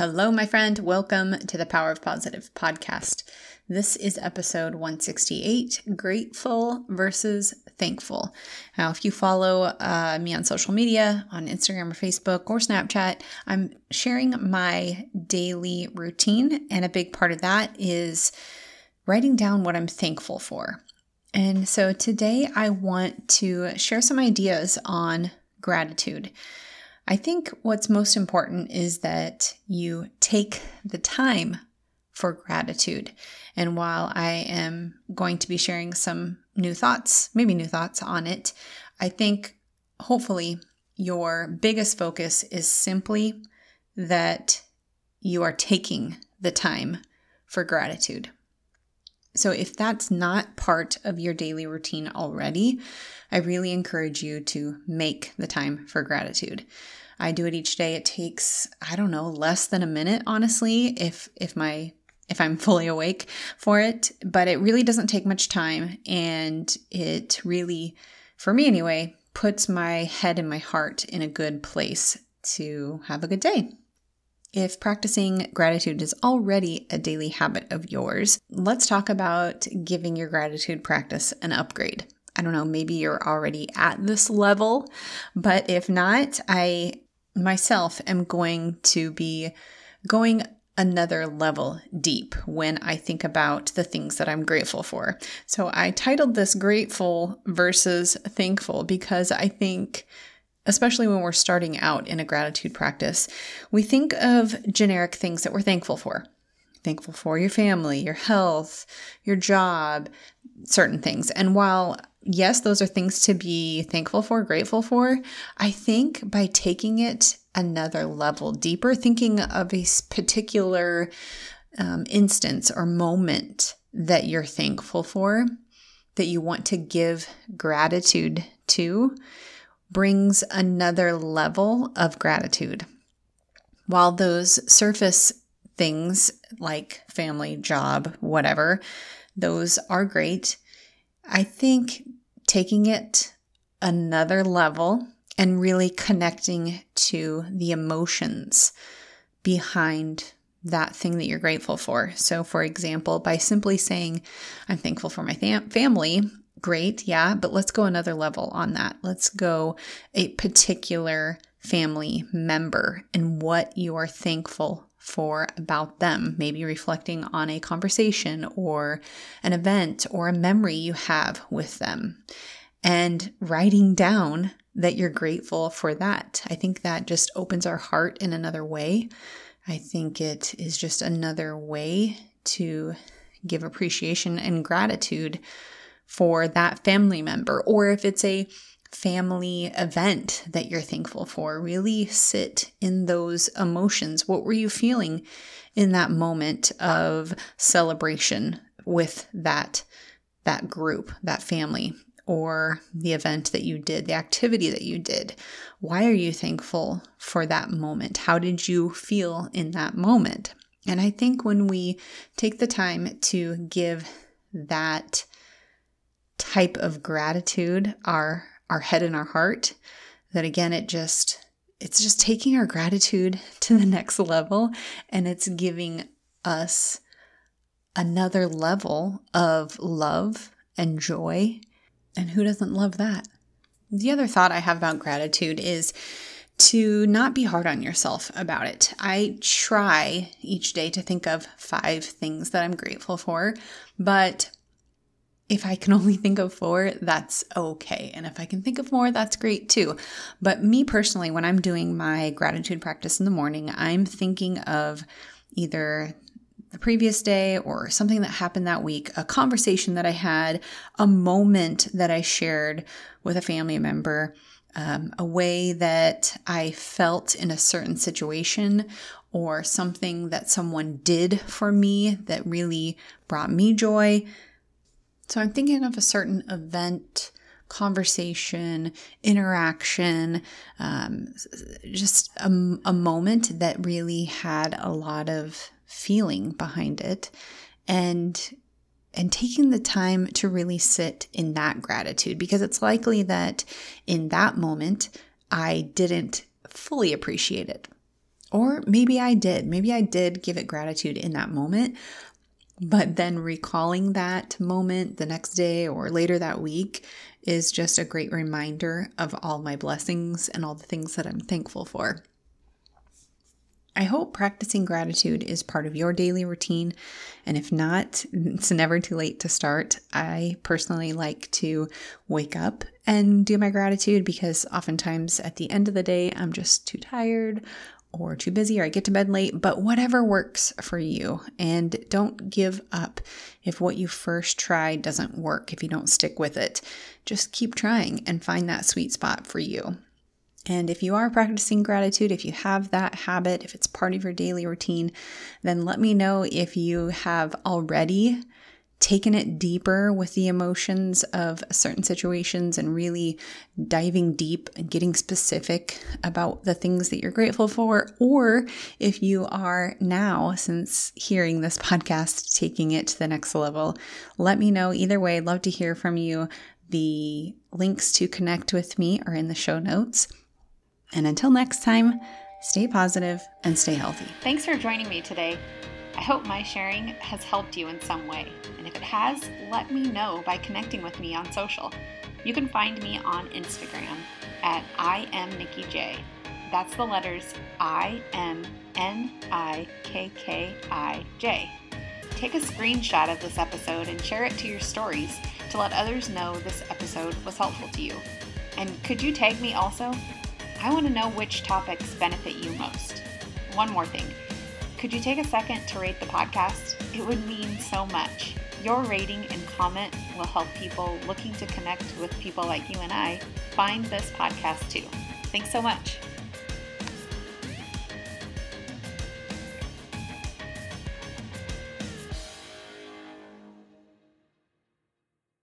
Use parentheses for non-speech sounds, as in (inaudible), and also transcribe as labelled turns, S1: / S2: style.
S1: Hello, my friend. Welcome to the Power of Positive podcast. This is episode 168 Grateful versus Thankful. Now, if you follow uh, me on social media, on Instagram or Facebook or Snapchat, I'm sharing my daily routine. And a big part of that is writing down what I'm thankful for. And so today I want to share some ideas on gratitude. I think what's most important is that you take the time for gratitude. And while I am going to be sharing some new thoughts, maybe new thoughts on it, I think hopefully your biggest focus is simply that you are taking the time for gratitude. So, if that's not part of your daily routine already, I really encourage you to make the time for gratitude. I do it each day. It takes, I don't know, less than a minute, honestly, if if my if I'm (laughs) fully awake for it, but it really doesn't take much time and it really for me anyway puts my head and my heart in a good place to have a good day. If practicing gratitude is already a daily habit of yours, let's talk about giving your gratitude practice an upgrade. I don't know, maybe you're already at this level, but if not, I myself am going to be going another level deep when I think about the things that I'm grateful for. So I titled this Grateful versus Thankful because I think especially when we're starting out in a gratitude practice, we think of generic things that we're thankful for. Thankful for your family, your health, your job, certain things. And while yes, those are things to be thankful for, grateful for, I think by taking it another level deeper, thinking of a particular um, instance or moment that you're thankful for, that you want to give gratitude to, brings another level of gratitude. While those surface things like family, job, whatever, those are great. I think taking it another level and really connecting to the emotions behind that thing that you're grateful for. So, for example, by simply saying, I'm thankful for my fam- family, great, yeah, but let's go another level on that. Let's go a particular family member and what you are thankful for about them, maybe reflecting on a conversation or an event or a memory you have with them, and writing down that you're grateful for that. I think that just opens our heart in another way. I think it is just another way to give appreciation and gratitude for that family member, or if it's a family event that you're thankful for, really sit in those emotions. What were you feeling in that moment of celebration with that that group, that family? or the event that you did, the activity that you did. Why are you thankful for that moment? How did you feel in that moment? And I think when we take the time to give that type of gratitude our our head and our heart that again it just it's just taking our gratitude (laughs) to the next level and it's giving us another level of love and joy and who doesn't love that the other thought i have about gratitude is to not be hard on yourself about it. I try each day to think of five things that I'm grateful for, but if I can (laughs) only think of four, that's okay. And if I can think of more, that's great too. But me personally, when I'm doing my gratitude practice in the morning, I'm thinking of either the previous day or something that happened that week, a conversation that I had, a moment that I shared with a family member, um, a way that I felt in a certain situation, or something that someone did for me that really brought me joy. So I'm thinking of a certain event, conversation, interaction, um, just a, a moment that really had a lot of feeling behind it, and and taking the time to really sit in that gratitude because it's likely that in that moment I didn't fully appreciate it Or maybe I did. Maybe I did give it gratitude in that moment, but then recalling that moment the next day or later that week is just a great reminder of all my blessings and all the things that I'm thankful for. I hope practicing gratitude is part of your daily routine. And if not, it's never too late to start. I personally like to wake up and do my gratitude because oftentimes at the end of the day, I'm just too tired or too busy or I get to bed late, but whatever works for you. And don't give up if what you first tried doesn't work, if you don't stick with it. Just keep trying and find that sweet spot for you. And if you are practicing gratitude, if you have that habit, if it's part of your daily routine, then let me know if you have already taken it deeper with the emotions of certain situations and really diving deep and getting specific about the things that you're grateful for, or if you are now, since hearing this podcast, taking it to the next level, let me know. Either way, I'd love to hear from you. The links to connect with me are in the show notes. And until next time, stay positive and stay healthy.
S2: Thanks for joining me today. I hope my sharing has helped you in some way. And if it has, let me know by connecting with me on social. You can find me on Instagram at I am Nikki J. That's the letters I M N I K K I J. Take a screenshot of this episode and share it to your stories to let others know this episode was helpful to you. And could you tag me also? I want to know which topics benefit you most. One more thing could you take a second to rate the podcast? It would mean so much. Your rating and comment will help people looking to connect with people like you and I find this podcast too. Thanks so much.